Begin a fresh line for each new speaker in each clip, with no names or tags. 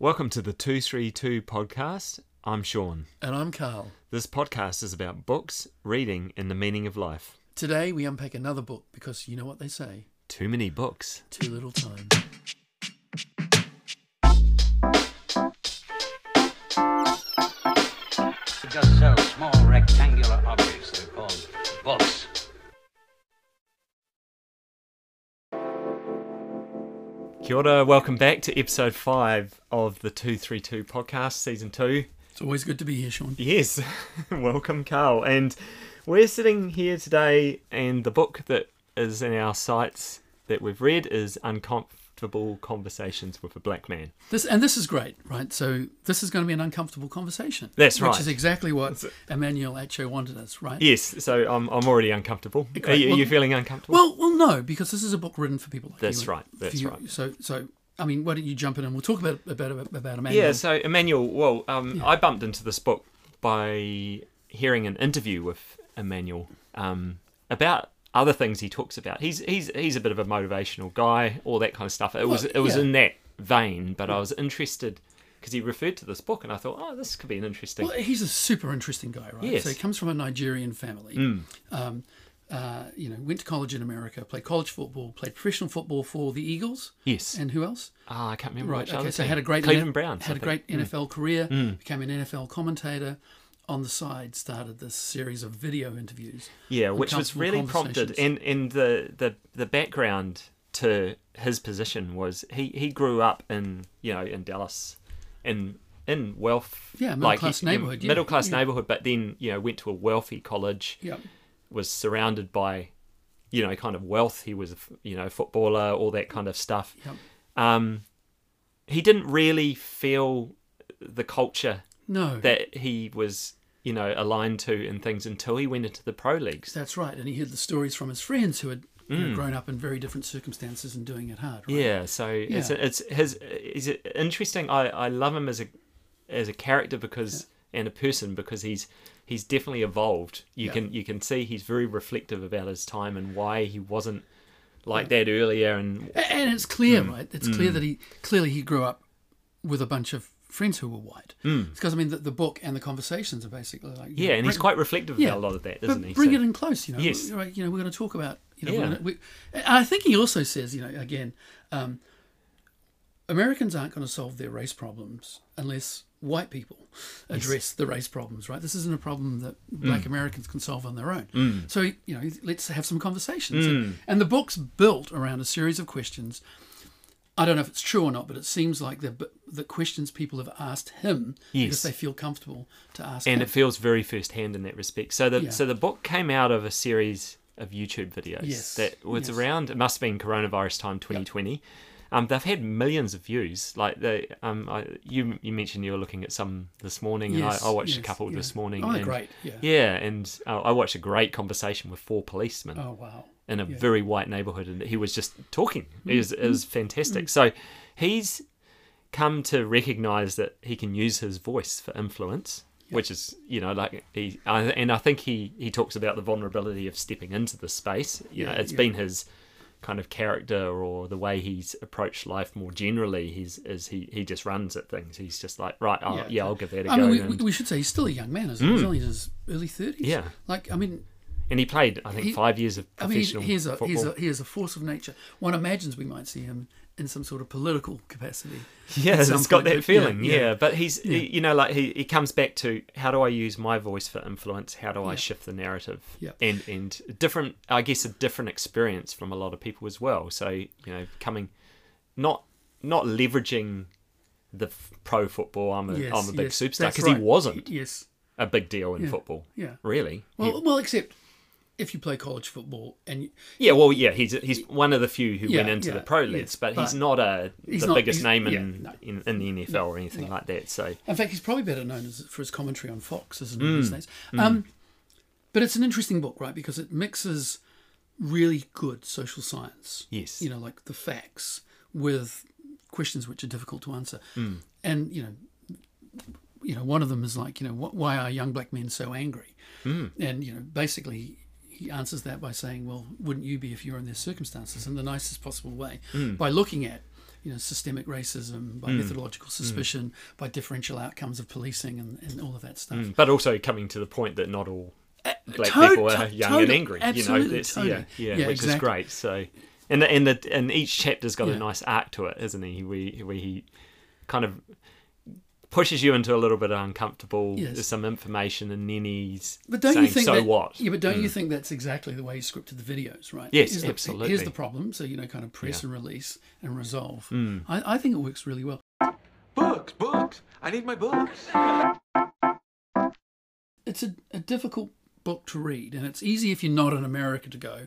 Welcome to the 232 podcast. I'm Sean.
And I'm Carl.
This podcast is about books, reading, and the meaning of life.
Today we unpack another book because you know what they say
Too many books.
too little time.
It does sell small rectangular objects. They're called books.
Kia ora, welcome back to episode 5 of the 232 podcast, season 2.
It's always good to be here, Sean.
Yes, welcome, Carl. And we're sitting here today, and the book that is in our sights that we've read is Uncomfortable Conversations with a Black Man.
This and this is great, right? So this is going to be an uncomfortable conversation.
That's right.
Which is exactly what Emmanuel Acho wanted us, right?
Yes, so I'm, I'm already uncomfortable. Are you, are
Well-
you feeling uncomfortable?
Well, well, no, because this is a book written for people like
That's
you.
right, that's
you.
right.
So, so I mean, why don't you jump in and we'll talk about about about, Emmanuel.
Yeah, so Emmanuel, well, um, I bumped into this book by hearing an interview with Emmanuel um, about other things he talks about. He's he's he's a bit of a motivational guy, all that kind of stuff. It was it was
yeah.
in that vein, but I was interested because he referred to this book, and I thought, oh, this could be an interesting.
Well, he's a super interesting guy, right?
Yes.
So he comes from a Nigerian family.
Mm.
Um, uh, you know, went to college in America, played college football, played professional football for the Eagles,
yes,
and who else?
Ah, I can't remember
Right. Okay. So had a great
Cleveland
N-
Browns.
Had
I
a great
think. Mm.
NFL career. Became an NFL commentator. On the side, started this series of video interviews.
Yeah, which was really prompted,
in
and and the the the background to his position was he he grew up in you know in Dallas, in in wealth,
Yeah, middle-class
he-
neighborhood, yeah,
middle class
yeah.
neighborhood, but then you know went to a wealthy college,
Yeah.
was surrounded by, you know, kind of wealth. He was you know footballer, all that kind of stuff.
Yep.
Um, he didn't really feel the culture
No.
that he was you know aligned to and things until he went into the pro leagues.
that's right. And he heard the stories from his friends who had
Mm.
know, grown up in very different circumstances and doing it hard. Right?
Yeah, so it's
Yeah.
it's his is it interesting. I I love him as a as a character because and a person because he's he's definitely evolved. You
Yeah.
can you can see he's very reflective about his time and why he wasn't like that earlier and
And it's clear,
Mm.
right? It's clear that he clearly he grew up with a bunch of friends who were white. Because I mean, the, the book and the conversations are basically like
Mm. yeah,
know,
and he's quite reflective
yeah,
about a lot of that, isn't he?
Bring
So-
it in close, you know.
Yes.
Right, you know, we're going to talk about. You know,
Yeah.
gonna, we, I think he also says, you know, again, um, Americans aren't going to solve their race problems unless white people address the race problems. Right? This isn't a problem that Black
Mm.
Americans can solve on their own. So you know, let's have some conversations. And, and the book's built around a series of questions. I don't know if it's true or not, but it seems like the the questions people have asked him
Yes.
because they feel comfortable to ask
and
him.
it feels very first hand in that respect. So the
Yeah.
so the book came out of a series of YouTube videos
Yes,
that was
yes.
around. It must have been coronavirus time, 2020. Um, they've had millions of views. Like they, um, I, you you mentioned you were looking at some this morning,
Yes,
and I, I watched a couple
yeah.
this morning.
Oh,
and,
great, yeah.
yeah, and uh, I watched a great conversation with four policemen
oh wow.
in a
Yeah. Mm.
very white neighborhood, and he was just talking. It was, it was fantastic. So he's come to recognize that he can use his voice for influence, which is you know like he I, and I think he he talks about the vulnerability of stepping into the space. You know,
Yeah,
it's
yeah.
been his kind of character or the way he's approached life more generally. He's is he he just runs at things. He's just like right, oh, yeah, I'll give that a
I
go.
mean, we,
and,
we should say he's still a young man, isn't he? He's hmm. only in his early thirties.
Yeah.
Like, I mean,
and he played I think
he-
five years of
I mean, he's,
professional
he's a
football.
he's a he a force of nature. One imagines we might see him in some sort of political capacity.
Yeah, it's got that feeling.
yeah,
Yeah,
yeah.
but he's he- you know like he, he comes back to how do I use my voice for influence? How do I
Yeah.
shift the narrative?
Yeah.
and and different I guess a different experience from a lot of people as well. So you know coming not not leveraging the f- pro football. I'm a
Yes,
am a big
yes,
superstar because
right.
he wasn't
Yes.
a big deal in
Yeah,
football.
yeah.
really.
Well, well, except if you play college football and you,
yeah, well, yeah, he's he's one of the few who
Yeah,
went into
yeah,
the pro leagues, but, he's
but
not a
he's
the
not-
biggest name in,
no.
in in the NFL or anything
no.
like that. So
in fact, he's probably better known as, for his commentary on Fox, isn't he,
Mm.
days? Um, but it's an interesting book, right? Because it mixes really good social science.
Yes.
You know, like the facts with questions which are difficult to answer.
Mm.
And, you know, you know, one of them is like, you know, wh- why are young black men so angry?
Mm.
And, you know, basically he answers that by saying, well, wouldn't you be if you were in their circumstances in the nicest possible way
Mm.
by looking at you know systemic racism, by
Hmm.
methodological suspicion, by differential outcomes of policing, and, and all of that stuff.
Mm, but also coming to the point that not all black
to-
people are
to-
young and angry.
absolutely,
you know, that's,
totally.
yeah, yeah,
Yeah,
which is great. So, and the, and the and each chapter's got
Yeah.
a nice arc to it, isn't he? Where where he kind of pushes you into a little bit of uncomfortable.
Yes.
There's some information, and then he's
But don't
saying,
you think
so
that,
what?
Yeah, but don't you think that's exactly the way he scripted the videos, right?
Yes,
here's the,
absolutely.
Here's the problem. So you know, kind of press and release and resolve.
Mm.
I, I think it works really well.
Books, books. I need my books.
It's a, a difficult book to read, and it's easy if you're not in America to go,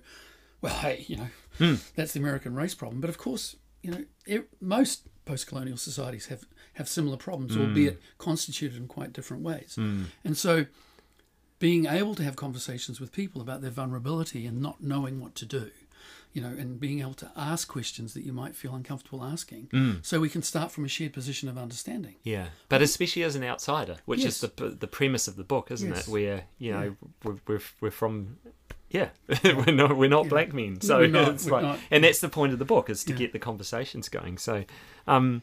well, hey, you know,
Hmm.
that's the American race problem. But of course, you know, e- most post-colonial societies have have similar problems,
Hmm.
albeit constituted in quite different ways. And so, being able to have conversations with people about their vulnerability and not knowing what to do, you know, and being able to ask questions that you might feel uncomfortable asking,
Hmm.
so we can start from a shared position of understanding.
Yeah, but especially as an outsider, which
Yes.
is the the premise of the book, isn't
Yes.
it? Where you know we're, we're we're from, yeah, we're not we're not black men, so
We're not,
it's like,
not.
and that's the point of the book is to
Yeah.
get the conversations going. So, um,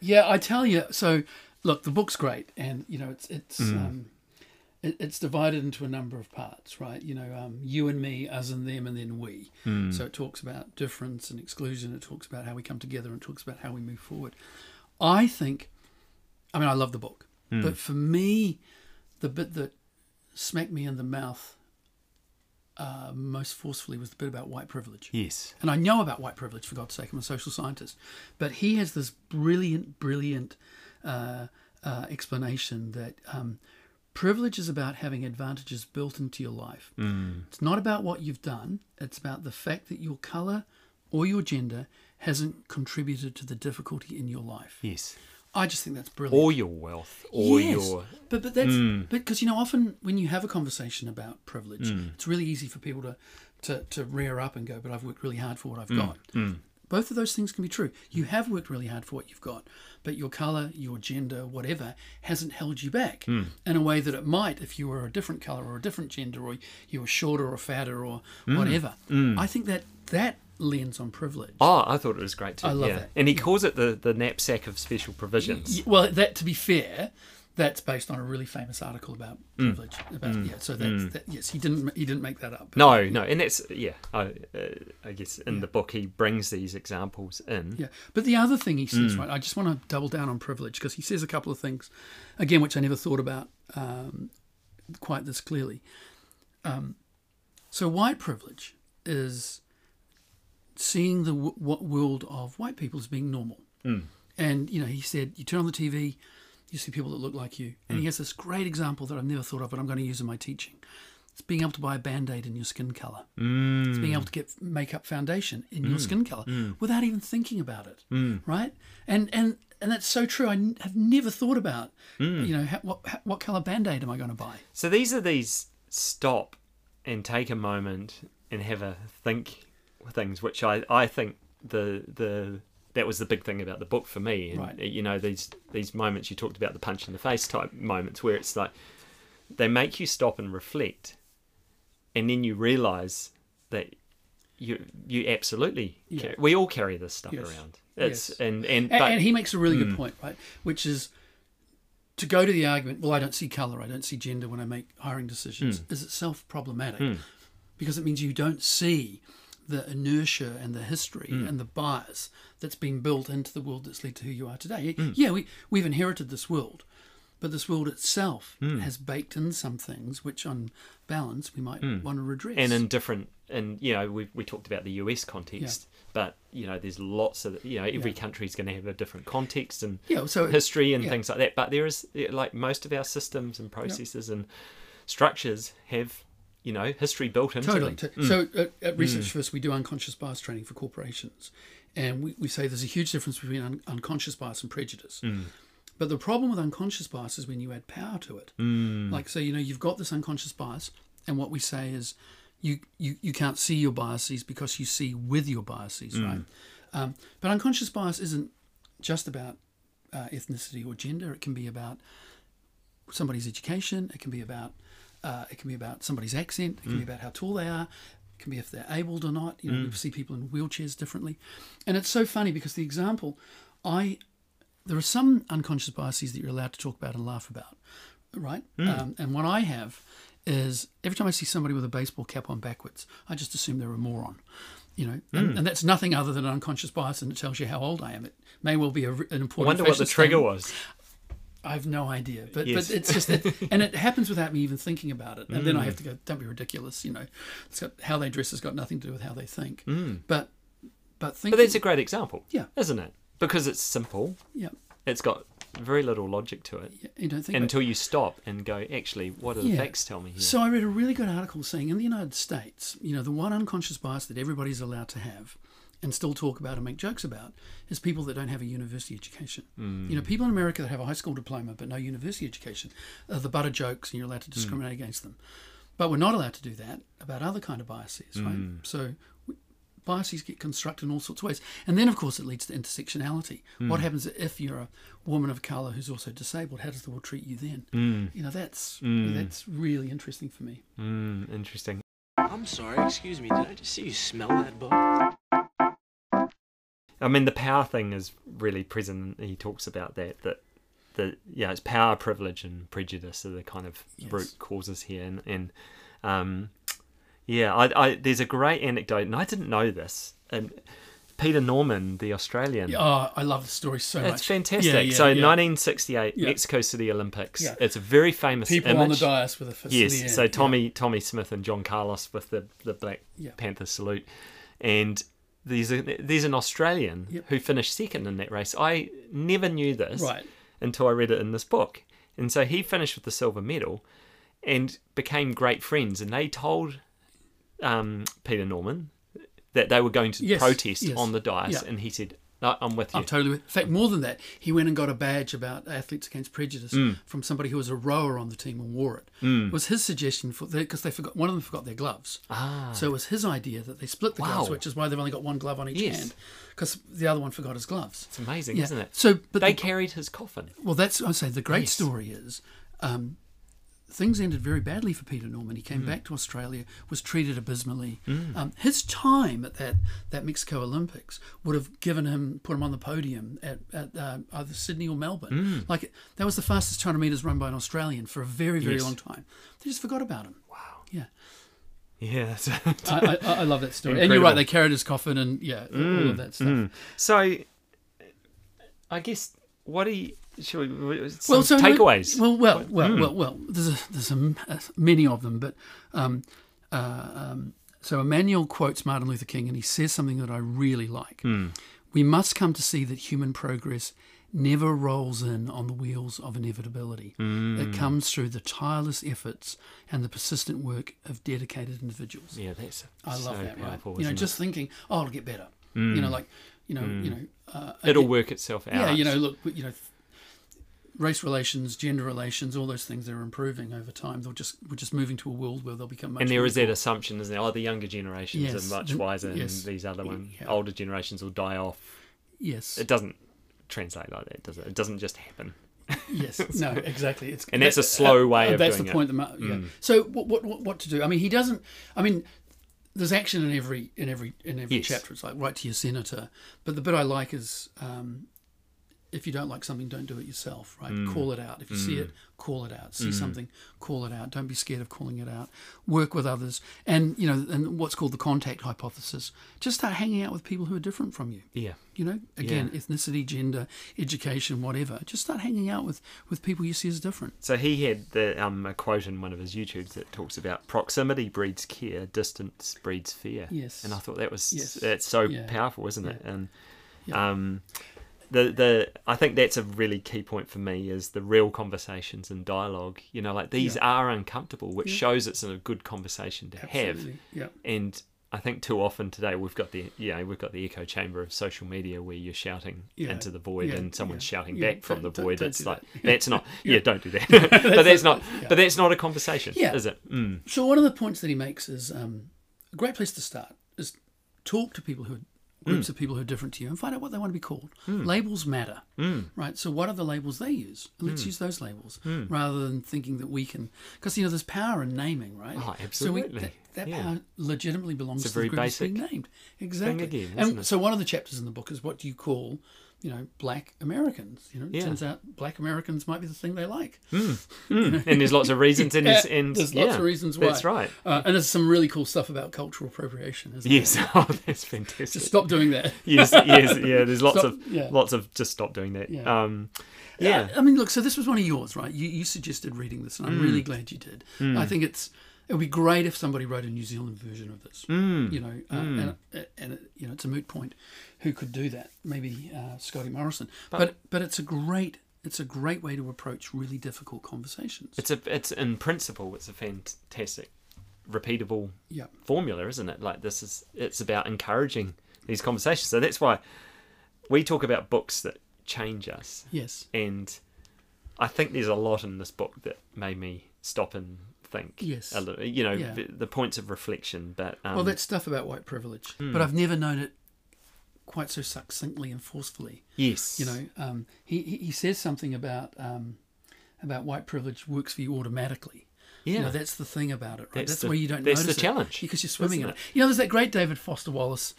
Yeah, I tell you. So, look, the book's great, and you know, it's it's
Mm.
um, it, it's divided into a number of parts, right? You know, um, you and me, us and them, and then we.
Mm.
So it talks about difference and exclusion. It talks about how we come together, and it talks about how we move forward. I think, I mean, I love the book,
Mm.
but for me, the bit that smacked me in the mouth uh, most forcefully was the bit about white privilege
yes,
and I know about white privilege for God's sake. I'm a social scientist, but he has this brilliant, brilliant uh, uh, explanation that um, privilege is about having advantages built into your life.
Mm.
It's not about what you've done. It's about the fact that your color or your gender hasn't contributed to the difficulty in your life.
yes,
I just think that's brilliant.
or your wealth, or
Yes,
your
but but that's
Mm.
because you know often when you have a conversation about privilege,
Mm.
it's really easy for people to, to to rear up and go, "But I've worked really hard for what
Mm.
I've got." Both of those things can be true. You have worked really hard for what you've got, but your color, your gender, whatever, hasn't held you back
Mm.
in a way that it might if you were a different color or a different gender, or you were shorter or fatter or
Mm.
whatever. I think that that lens on privilege.
Oh, I thought it was great too.
I love
yeah.
that.
And he calls it the, the knapsack of special provisions.
Well, that to be fair, that's based on a really famous article about
Mm.
privilege. About yeah, so that's that, yes, he didn't he didn't make that up.
No, no, and that's yeah. I, uh, I guess in the book he brings these examples in.
Yeah, but the other thing he
Mm.
says, right? I just want to double down on privilege because he says a couple of things, again, which I never thought about um, quite this clearly. Um, so white privilege is seeing the w- what world of white people as being normal.
Mm.
And you know, he said, you turn on the TV, you see people that look like you, and
Mm.
he has this great example that I've never thought of, but I'm going to use in my teaching. It's being able to buy a band aid in your skin color.
Mm.
It's being able to get makeup foundation in your skin color without even thinking about it, right? And and and that's so true. I n- have never thought about, you know, ha- what ha- what color band aid am I going to buy?
So these are these stop and take a moment and have a think things, which I, I think the the that was the big thing about the book for me. And,
Right.
You know these these moments you talked about the punch in the face type moments where it's like they make you stop and reflect, and then you realise that you you absolutely
Yeah.
carry, we all carry this stuff
Yes.
around. It's
Yes.
and and but Mm.
and he makes a really good point, right? Which is to go to the argument. Well, I don't see color. I don't see gender when I make hiring decisions.
Hmm.
Is itself problematic because it means you don't see the inertia and the history
Hmm.
and the bias that's been built into the world that's led to who you are today.
Hmm.
Yeah, we we've inherited this world, but this world itself
Hmm.
has baked in some things which, on balance, we might want to redress.
and in different and you know we we talked about the US context, but you know there's lots of you know every
Yeah.
country's going to have a different context and
yeah, so
history and
yeah.
things like that. But there is like most of our systems and processes and structures have you know history built into
Totally.
them.
To- mm. So at, at Research mm. First, we do unconscious bias training for corporations, and we, we say there's a huge difference between un- unconscious bias and prejudice. Mm. But the problem with unconscious bias is when you add power to it. Like, so you know, you've got this unconscious bias, and what we say is, you you, you can't see your biases because you see with your biases, right? Um, but unconscious bias isn't just about uh, ethnicity or gender. It can be about somebody's education. It can be about uh, it can be about somebody's accent. It can be about how tall they are. It can be if they're able or not. You know, we see people in wheelchairs differently, and it's so funny because the example, I, there are some unconscious biases that you're allowed to talk about and laugh about, right? Um, and what I have is every time I see somebody with a baseball cap on backwards, I just assume they're a moron. You know, and, and that's nothing other than an unconscious bias, and it tells you how old I am. It may well be a, an
I
important.
wonder what the trigger
statement.
was.
I have no idea, but
Yes.
but it's just that, and it happens without me even thinking about it, and then
Mm.
I have to go, don't be ridiculous, you know. It's got how they dress has got nothing to do with how they think,
Mm.
but but thinking,
But that's a great example.
Yeah.
Isn't it? Because it's simple.
yeah,
It's got very little logic to it.
yeah, you don't think
Until you stop and go, actually, what do the
Yeah.
facts tell me here?
So I read a really good article saying in the United States, you know, the one unconscious bias that everybody's allowed to have and still talk about and make jokes about is people that don't have a university education. Mm. You know, people in America that have a high school diploma but no university education are the butt of jokes and you're allowed to mm. discriminate against them. But we're not allowed to do that about other kind of biases, right? Mm. So we- biases get constructed in all sorts of ways. And then, of course, it leads to intersectionality. What happens if you're a woman of colour who's also disabled? How does the world treat you then? You know, that's that's really interesting for me.
Mm, interesting.
I'm sorry, excuse me, did I just see you smell that book?
I mean, the power thing is really present. He talks about that. That the yeah, it's power, privilege, and prejudice are the kind of
Yes.
root causes here. And, and um, yeah, I, I there's a great anecdote, and I didn't know this. And Peter Norman, the Australian,
Oh, I love the story so much.
it's fantastic.
Yeah, yeah,
so,
yeah.
1968
Yeah.
Mexico City Olympics.
Yeah.
It's a very famous
people
image.
on the dais with a fist
Yes, so
Yeah.
Tommie Tommie Smith and John Carlos with the the Black
Yeah.
Panther salute, and there's a there's an Australian
Yep.
who finished second in that race. I never knew this
Right.
until I read it in this book, and so he finished with the silver medal, and became great friends. And they told um, Peter Norman that they were going to
Yes,
protest
yes.
on the dice.
Yeah.
and he said, no, "I'm with you."
I'm totally with. In fact, more than that, he went and got a badge about athletes against prejudice
Mm.
from somebody who was a rower on the team and wore it. It was his suggestion for because they forgot one of them forgot their gloves.
Ah.
So it was his idea that they split the gloves, which is why they've only got one glove on each
Yes.
hand because the other one forgot his gloves.
It's amazing,
Yeah.
isn't it?
So, but
they
the-
carried his coffin.
Well, that's I say the great
Yes.
story is um, things ended very badly for Peter Norman. He came
Mm.
back to Australia, was treated abysmally. Um, his time at that that Mexico Olympics would have given him put him on the podium at, at uh, either Sydney or Melbourne. Like that was the fastest 200 meters run by an Australian for a very very
Yes.
long time. They just forgot about him.
Wow.
Yeah,
Yeah.
I, I, I love that story. And you're right, they carried his coffin and yeah, all of that stuff.
So, I guess what do you? Should we,
well, so
takeaways.
Well, well, well, well, well. There's a, there's a, uh, many of them, but um, uh, um, so Emmanuel quotes Martin Luther King, and he says something that I really like.
Hmm.
We must come to see that human progress never rolls in on the wheels of inevitability.
Hmm.
It comes through the tireless efforts and the persistent work of dedicated individuals.
yeah, that's
I
so
love that, right? You know, just thinking, oh, it'll get better. You know, like, you know, you know, uh,
it? it'll work itself out.
yeah, you know, look, you know, race relations, gender relations, all those things are improving over time. They'll just we're just moving to a world where they'll become much.
and there is that assumption, isn't there? Oh, the younger generations
Yes,
are much wiser,
yes.
and these other ones,
Yeah.
older generations, will die off.
Yes,
It doesn't translate like that, does it? It doesn't just happen.
yes, no, exactly. It's
And that's a
that-
slow way of
That's
doing
the
it. Mm.
point. That, Ma- yeah. So what, what what what to do? I mean, he doesn't. I mean. There's action in every in every in every
Yes.
chapter. It's like write to your senator, but the bit I like is um, if you don't like something, don't do it yourself. Right?
Mm.
Call it out. If you see it, call it out. See something, call it out. Don't be scared of calling it out. Work with others, and you know, and what's called the contact hypothesis. Just start hanging out with people who are different from you.
Yeah.
You know, again,
Yeah.
ethnicity, gender, education, whatever. Just start hanging out with with people you see as different.
So he had the um, a quote in one of his YouTubes that talks about proximity breeds care, distance breeds fear.
Yes.
and I thought that was
Yes.
that's so
Yeah.
powerful, isn't it? And
Yeah.
um, the the I think that's a really key point for me is the real conversations and dialogue. You know, like these
Yeah.
are uncomfortable, which shows it's a good conversation to have.
Yeah.
And I think too often today we've got the you know we've got the echo chamber of social media where you're shouting
Yeah.
into the void
Yeah.
and someone's
Yeah.
shouting
Yeah.
back from the
Don't- don't-
void.
don't
it's like
that.
that's not yeah. don't do that. but that's not but that's not a conversation,
Yeah.
is it? Mm.
So one of the points that he makes is um, a great place to start is talk to people who groups hmm. of people who are different to you and find out what they want to be called. Hmm. Labels matter, hmm. right? So what are the labels they use? And let's use those labels rather than thinking that we can, because you know there's power in naming, right?
Oh,
So we,
absolutely.
That
Yeah.
power legitimately belongs to the group that's being
basic
named. Exactly.
again,
and
it?
so one of the chapters in the book is what do you call, you know, black Americans? You know, it
Yeah.
turns out black Americans might be the thing they like.
and there's lots of reasons, and, there's,
Yeah,
and
there's lots of reasons why.
That's right.
Uh, and there's some really cool stuff about cultural appropriation. Isn't
Yes,
there?
oh, that's fantastic.
Just stop doing that.
yes, yes, yeah. There's lots
Stop-
of lots of just stop doing that.
Yeah.
Um, yeah,
I mean, look. So this was one of yours, right? You you suggested reading this, and I'm
Mm.
really glad you did. I think it's it would be great if somebody wrote a New Zealand version of this.
Mm.
You know, uh, and and you know, it's a moot point. Who could do that? Maybe uh, Scotty Morrison. But, but it's a great it's a great way to approach really difficult conversations.
it's a it's in principle it's a fantastic, repeatable
yeah.
formula, isn't it? Like this is it's about encouraging these conversations. So that's why we talk about books that change us,
Yes.
and I think there's a lot in this book that made me stop and think.
Yes.
little, you know,
Yeah.
the, the points of reflection. But um,
well, that stuff about white privilege,
Hmm.
but I've never known it quite so succinctly and forcefully.
yes,
You know, um, he he says something about um, about white privilege works for you automatically.
yeah,
You know, that's the thing about it, right?
That's
That's,
the-
where you don't
that's the
notice it
challenge,
because you're swimming in
isn't
it. You know, there's that great David Foster Wallace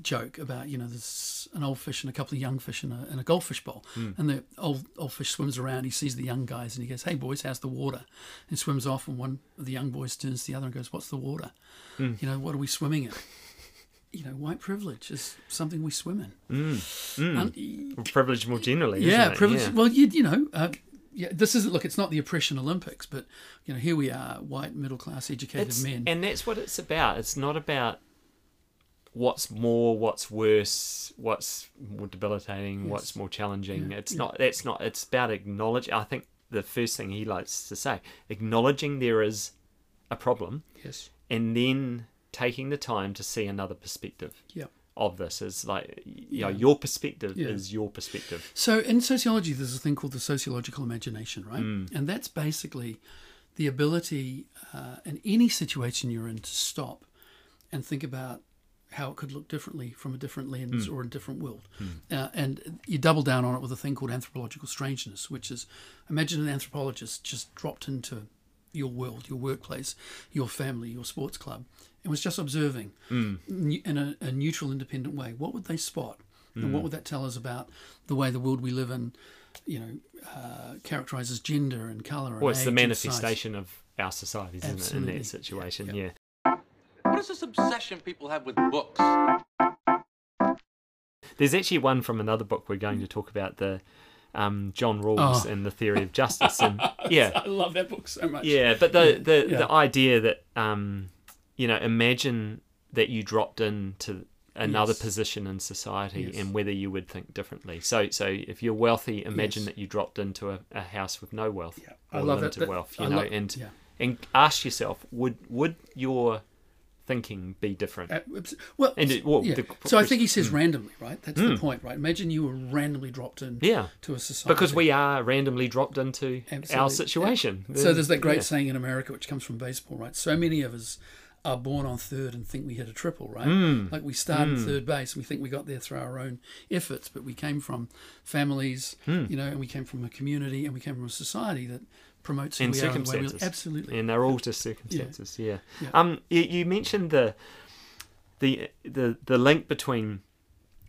joke about you know there's an old fish and a couple of young fish in a, in a goldfish bowl,
Hmm.
and the old old fish swims around. He sees the young guys and he goes, "Hey boys, how's the water?" And swims off, and one of the young boys turns to the other and goes, "What's the water?
Hmm.
You know, what are we swimming in?" You know, white privilege is something we swim in. And-
privilege more generally.
yeah, privilege.
Yeah.
Well, you you know, uh, yeah. This isn't look. It's not the oppression Olympics, but you know, here we are, white middle class educated
It's-
men.
And that's what it's about. It's not about what's more, what's worse, what's more debilitating, what's more challenging. it's not. That's not. It's about acknowledge. I think the first thing he likes to say, acknowledging there is a problem,
yes.
and then taking the time to see another perspective
Yeah.
of this. Is like, you know,
Yeah.
your perspective
Yeah.
is your perspective.
So in sociology, there's a thing called the sociological imagination, right?
Mm.
And that's basically the ability uh, in any situation you're in to stop and think about how it could look differently from a different lens
Mm.
or a different world. Uh, and you double down on it with a thing called anthropological strangeness, which is imagine an anthropologist just dropped into your world, your workplace, your family, your sports club, and was just observing nu- in a, a neutral, independent way. What would they spot? And what would that tell us about the way the world we live in, you know, uh, characterizes gender and color?
Well,
and
it's the manifestation of our society, isn't it? In that situation,
Yeah.
yeah.
What is this obsession people have with books?
There's actually one from another book we're going to talk about the um, John Rawls
Oh.
and the theory of justice, and yeah,
I love that book so much.
yeah. But the the,
yeah.
the idea that um, you know, imagine that you dropped into another
Yes.
position in society
Yes.
and whether you would think differently. So so if you're wealthy, imagine
Yes.
that you dropped into a, a house with no wealth
Yeah, I
or
love
limited
that-
wealth, you
I
know,
lo-
and
yeah.
and ask yourself, would would your thinking be different?
Uh, well,
it- well,
yeah.
the-
so I think he says randomly, right? That's the point, right? Imagine you were randomly dropped in
Yeah.
to a society.
because we are randomly dropped into our
Absolutely.
situation.
So there's that great
Yeah.
saying in America, which comes from baseball, right? So many of us are born on third and think we hit a triple, right?
Hmm.
Like we start started third base and we think we got there through our own efforts, but we came from families,
Hmm.
you know, and we came from a community and we came from a society that promotes
and
we are and the way we
circumstances.
Absolutely.
and they're all just circumstances. Yeah.
Yeah.
Um, you, you mentioned the the the the link between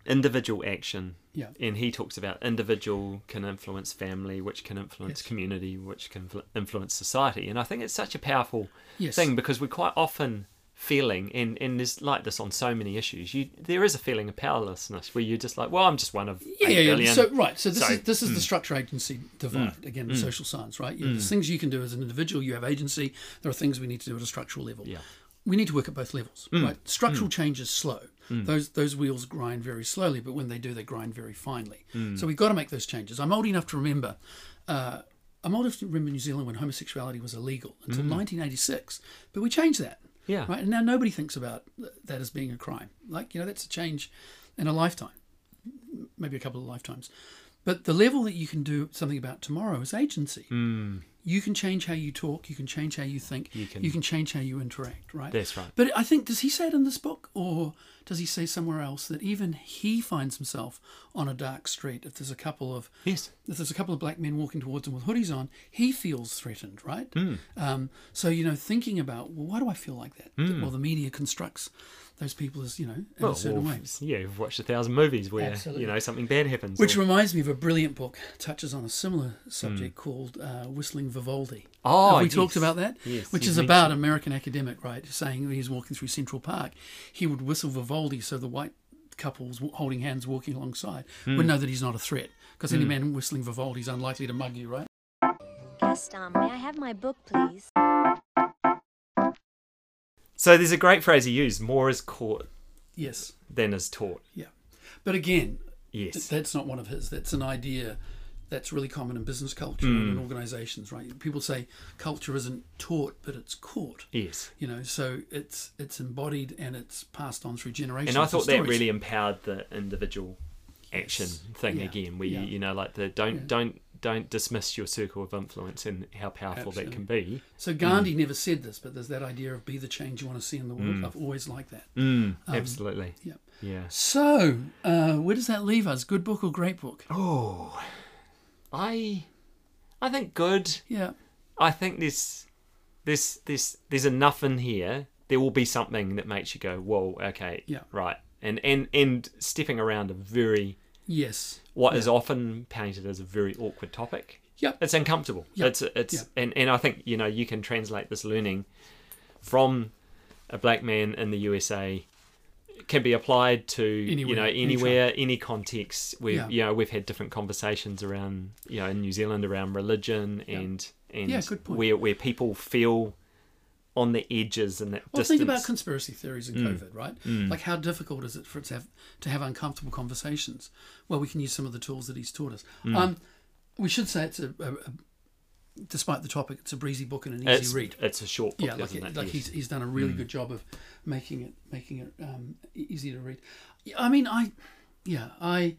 individual action.
Yeah.
And he talks about individual can influence family, which can influence
Yes.
community, which can influence society. And I think it's such a powerful
Yes.
thing because we're quite often feeling in and there's like this on so many issues you there is a feeling of powerlessness where you're just like well i'm just one of
Yeah, yeah, yeah.
billion.
So right, so this
So,
is this is the mm. structure agency divide mm. again in social science, right? You know, There's things you can do as an individual. You have agency. There are things we need to do at a structural level.
Yeah.
we need to work at both levels, right? Structural change is slow. Those those wheels grind very slowly, but when they do, they grind very finely. So we've got to make those changes. I'm old enough to remember. Uh, I'm old enough to remember New Zealand when homosexuality was illegal until 1986, but we changed that.
Yeah.
Right. And now nobody thinks about that as being a crime. Like you know, that's a change in a lifetime maybe a couple of lifetimes. But the level that you can do something about tomorrow is agency. Mm. You can change how you talk. You can change how you think.
You can-
change how you interact. Right.
That's right.
But I think does he say it in this book, or does he say somewhere else that even he finds himself on a dark street if there's a couple of
Yes.
if there's a couple of black men walking towards him with hoodies on, he feels threatened, right?
Hmm.
Um, so you know, thinking about well, why do I feel like that? Well, the media constructs those people as you know in
Hmm. Well,
a certain
well,
way.
yeah, you've watched a thousand movies where
Absolutely.
you know something bad happens.
Which
or-
reminds me of a brilliant book touches on a similar subject called uh, Whistling Vivaldi.
Hmm. Oh,
Have we
yes.
talked about that?
Yes,
Which is about an American academic, right? Saying when he's walking through Central Park, he would whistle Vivaldi so the white couples holding hands walking alongside
Hmm.
would know that he's not a threat. Because any man whistling Vivaldi is unlikely to mug you, right?
Gaston, may I have my book, please?
So there's a great phrase he used: "More is caught
Yes.
than is taught."
Yeah. But again, th-
Yes.
that's not one of his. That's an idea that's really common in business culture and in mm. organizations, right? People say culture isn't taught, but it's caught.
Yes.
You know, so it's it's embodied and it's passed on through generations.
And I thought that
stories.
really empowered the individual action thing
Yeah.
again, where
Yeah.
you, you know, like the don't
Yeah.
don't don't dismiss your circle of influence and how powerful that can be.
So Gandhi never said this, but there's that idea of be the change you want to see in the world. I've always liked that.
Mm, absolutely.
Yeah.
Yeah.
So, uh, where does that leave us? Good book or great book?
Oh, I I think good.
Yeah.
I think there's there's there's there's enough in here. There will be something that makes you go, "Whoa, okay,
Yeah.
right." And and and stepping around a very
Yes.
What is often painted as a very awkward topic.
Yep.
It's uncomfortable.
Yep.
It's it's and and I think you know you can translate this learning from a black man in the USA can be applied to you know anywhere any context we've
Yeah.
you know we've had different conversations around you know in New Zealand around religion and and
Yeah, good point.
where where people feel on the edges and that
Well,
distance.
think about conspiracy theories
Mm.
and COVID, right? Like, how difficult is it for it to have to have uncomfortable conversations? Well, we can use some of the tools that he's taught us.
Mm.
Um, we should say it's a, a, a, despite the topic, it's a breezy book and an easy
it's,
read.
it's a short book,
yeah, like,
isn't
it,
it?
like
Yes.
he's he's done a really good job of making it making it um, easy to read. I mean, I yeah, I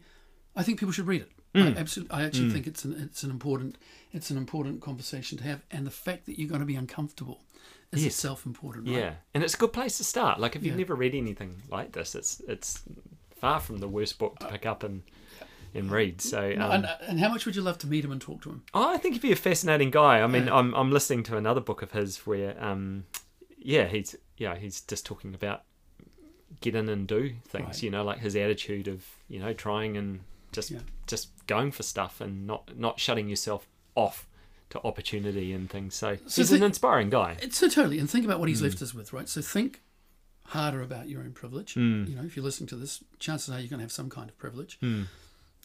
I think people should read it. I absolutely, I actually think it's an it's an important it's an important conversation to have, and the fact that you're going to be uncomfortable is
Yes.
itself important. Right?
Yeah, and it's a good place to start. Like if you've
Yeah.
never read anything like this, it's it's far from the worst book to pick up and and read. So um,
and, and how much would you love to meet him and talk to him?
oh, I think he'd be a fascinating guy. I mean,
Yeah.
I'm I'm listening to another book of his where um yeah he's yeah he's just talking about get in and do things.
Right.
You know, like his attitude of you know trying and just
Yeah.
Just going for stuff and not not shutting yourself off to opportunity and things. So,
So
he's an inspiring guy.
It's so totally, and think about what he's
Hmm.
left us with, right? So think harder about your own privilege.
Hmm.
You know, if you're listening to this, chances are you're going to have some kind of privilege.
Hmm.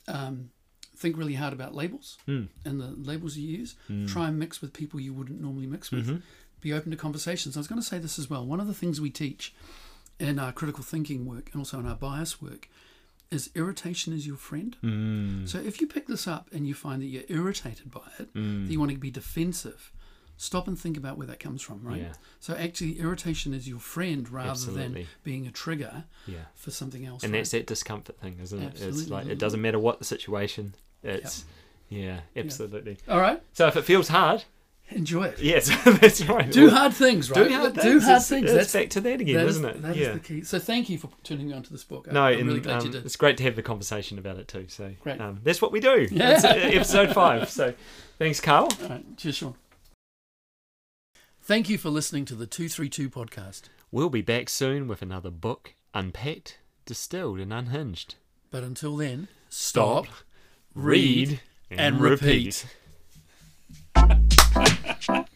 Um, think really hard about labels and the labels you use.
Hmm.
Try and mix with people you wouldn't normally mix with.
Mm-hmm.
Be open to conversations. I was going to say this as well. One of the things we teach in our critical thinking work and also in our bias work is irritation is your friend.
Hmm.
So if you pick this up and you find that you're irritated by it,
Hmm.
that you want to be defensive, stop and think about where that comes from, right?
Yeah.
So actually, irritation is your friend rather
Absolutely.
than being a trigger
Yeah.
for something else.
and
right?
that's that discomfort thing, isn't it? It's
Absolutely.
like it doesn't matter what the situation. It's yeah, absolutely.
All right,
So if it feels hard,
enjoy it.
yes, that's right.
Do
Well,
hard things, right?
do hard
Do
things.
hard
It's-
things.
it's
That's
back to that again,
that is-
isn't it?
That is
Yeah.
the key. So thank you for turning me on to this book. I-
No,
I'm
and,
really glad you
um,
did.
it's great to have the conversation about it too. So
Great.
um, that's what we do. It's, uh, episode five. So thanks, Carl.
All right, cheers, Sean. Thank you for listening to the 232 podcast.
We'll be back soon with another book, unpacked, distilled, and unhinged.
But until then,
Stop,
read,
read,
and repeat.
repeat. Ha ha ha!